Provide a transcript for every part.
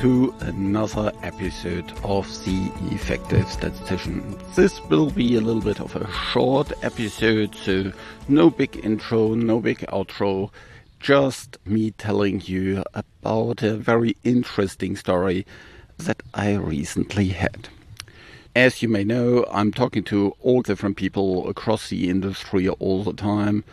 to another episode of The Effective Statistician. This will be a little bit of a short episode, so no big intro, no big outro, just me telling you about a very interesting story that I recently had. As you may know, I'm talking to all different people across the industry all the time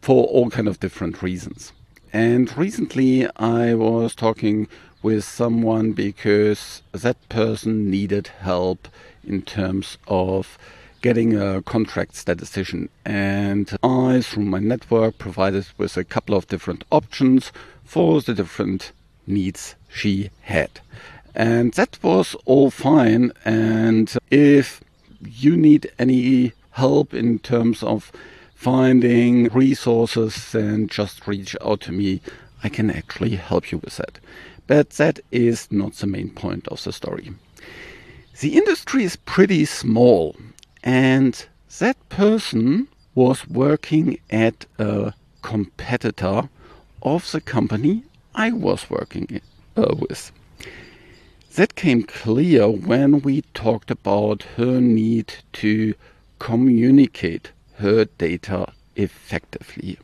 for all kind of different reasons. And recently I was talking with someone because that person needed help in terms of getting a contract statistician. And I, through my network, provided with a couple of different options for the different needs she had. And that was all fine. And if you need any help in terms of finding resources, then just reach out to me. I can actually help you with that. But that is not the main point of the story. The industry is pretty small, and that person was working at a competitor of the company I was working uh, with. That came clear when we talked about her need to communicate her data effectively.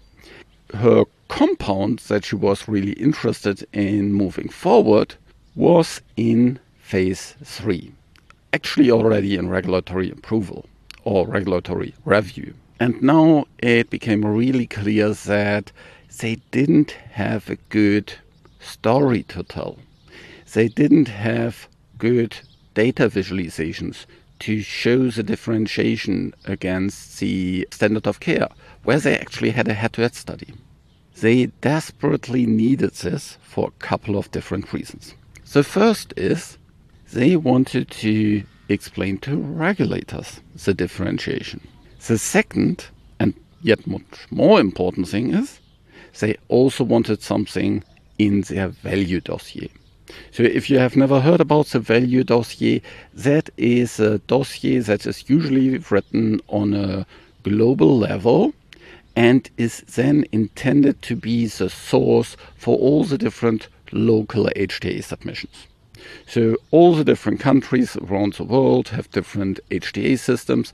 Her compound that she was really interested in moving forward was in phase three, actually already in regulatory approval or regulatory review. And now it became really clear that they didn't have a good story to tell. They didn't have good data visualizations to show the differentiation against the standard of care, where they actually had a head to head study. They desperately needed this for a couple of different reasons. The first is they wanted to explain to regulators the differentiation. The second, and yet much more important thing is, they also wanted something in their value dossier. So, if you have never heard about the value dossier, that is a dossier that is usually written on a global level and is then intended to be the source for all the different local HTA submissions. So, all the different countries around the world have different HTA systems,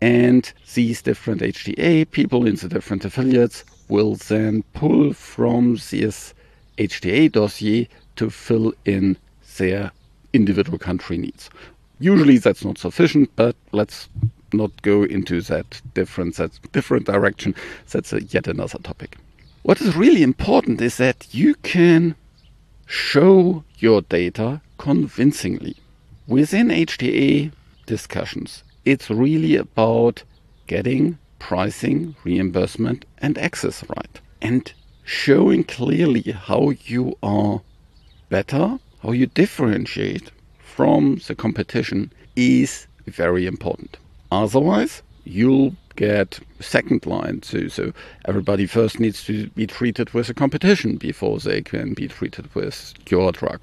and these different HTA people in the different affiliates will then pull from this HTA dossier to fill in their individual country needs. Usually that's not sufficient, but let's not go into that different that different direction. That's a, yet another topic. What is really important is that you can show your data convincingly. Within HTA discussions, it's really about getting pricing, reimbursement, and access right. And showing clearly how you are better, how you differentiate from the competition is very important. Otherwise, you'll get second line. So, so everybody first needs to be treated with a competition before they can be treated with your drug.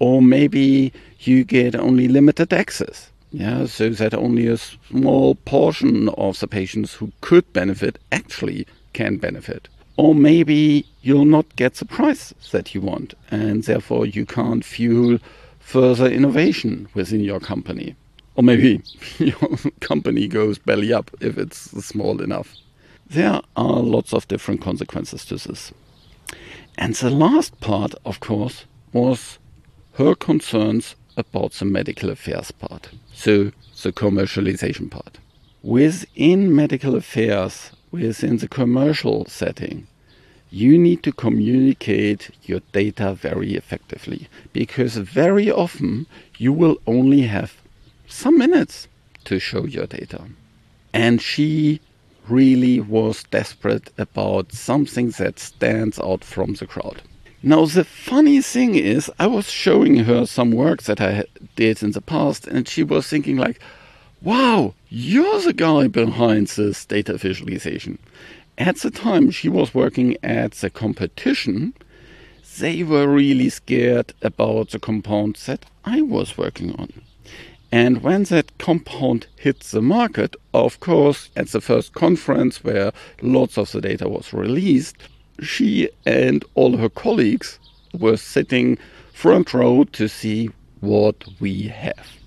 Or maybe you get only limited access. Yeah, so that only a small portion of the patients who could benefit actually can benefit. Or maybe you'll not get the price that you want, and therefore you can't fuel further innovation within your company. Or maybe your company goes belly up if it's small enough. There are lots of different consequences to this. And the last part, of course, was her concerns about the medical affairs part, so the commercialization part. Within medical affairs, within the commercial setting, you need to communicate your data very effectively because very often you will only have some minutes to show your data. And she really was desperate about something that stands out from the crowd. Now, the funny thing is, I was showing her some work that I did in the past, and she was thinking, like, wow, you're the guy behind this data visualization. At the time she was working at the competition, they were really scared about the compound that I was working on. And when that compound hit the market, of course, at the first conference where lots of the data was released, she and all her colleagues were sitting front row to see what we have.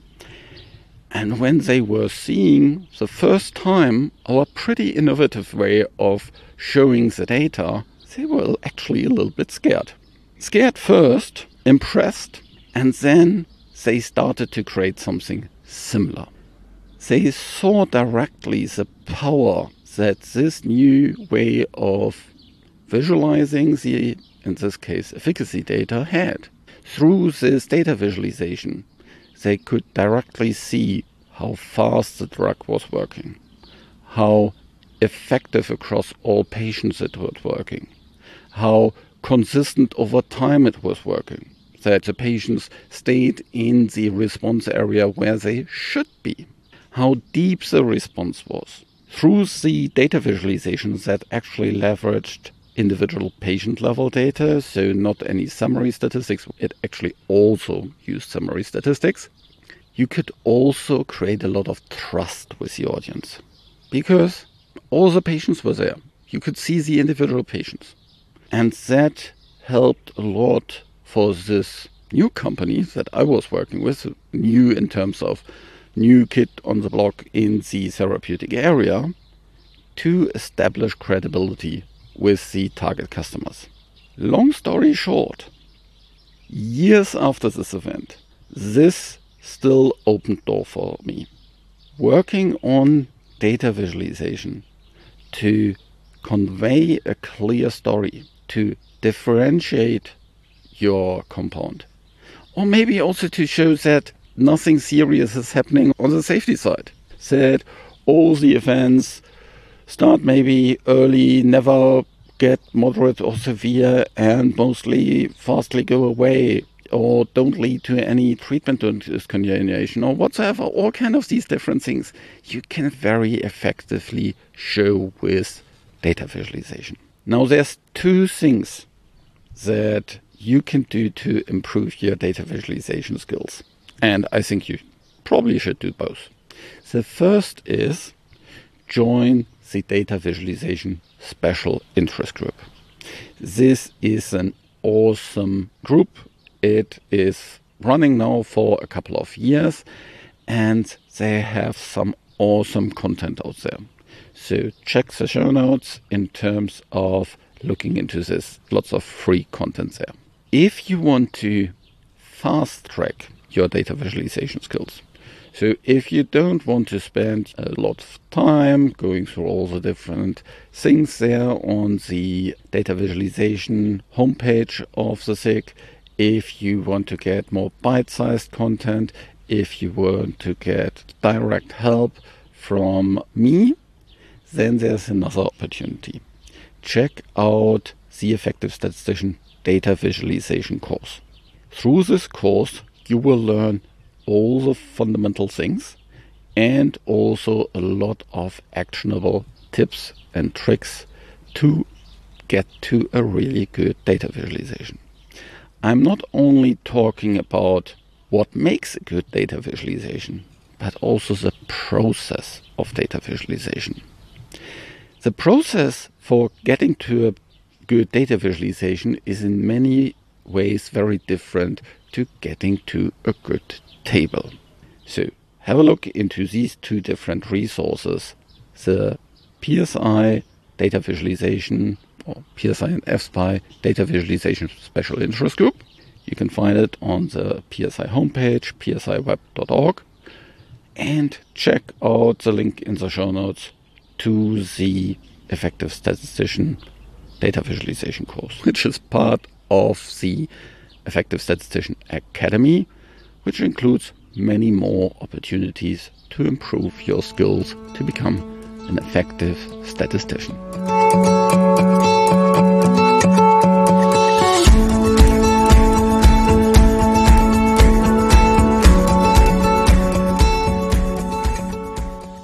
And when they were seeing the first time our pretty innovative way of showing the data, they were actually a little bit scared. Scared first, impressed, and then they started to create something similar. They saw directly the power that this new way of visualizing the, in this case, efficacy data had. Through this data visualization, they could directly see how fast the drug was working, how effective across all patients it was working, how consistent over time it was working, that the patients stayed in the response area where they should be, how deep the response was. Through the data visualizations that actually leveraged individual patient level data, so not any summary statistics, it actually also used summary statistics. You could also create a lot of trust with the audience because all the patients were there. You could see the individual patients. And that helped a lot for this new company that I was working with, new in terms of new kid on the block in the therapeutic area, to establish credibility with the target customers. Long story short, years after this event, this still opened door for me. Working on data visualization to convey a clear story, to differentiate your compound, or maybe also to show that nothing serious is happening on the safety side. That all the events start maybe early, never get moderate or severe, and mostly fastly go away or don't lead to any treatment discontinuation or whatsoever, all kind of these different things you can very effectively show with data visualization. Now there's two things that you can do to improve your data visualization skills. And I think you probably should do both. The first is join the data visualization special interest group. This is an awesome group. It is running now for a couple of years and they have some awesome content out there. So check the show notes in terms of looking into this. Lots of free content there. If you want to fast track your data visualization skills, so if you don't want to spend a lot of time going through all the different things there on the data visualization homepage of the SIG, if you want to get more bite-sized content, if you want to get direct help from me, then there's another opportunity. Check out the Effective Statistician Data Visualization course. Through this course, you will learn all the fundamental things and also a lot of actionable tips and tricks to get to a really good data visualization. I'm not only talking about what makes a good data visualization, but also the process of data visualization. The process for getting to a good data visualization is in many ways very different to getting to a good table. So have a look into these two different resources, the PSI data visualization or PSI and FSPI data visualization special interest group. You can find it on the PSI homepage, psiweb.org, and check out the link in the show notes to the effective statistician data visualization course, which is part of the Effective Statistician Academy, which includes many more opportunities to improve your skills to become an effective statistician.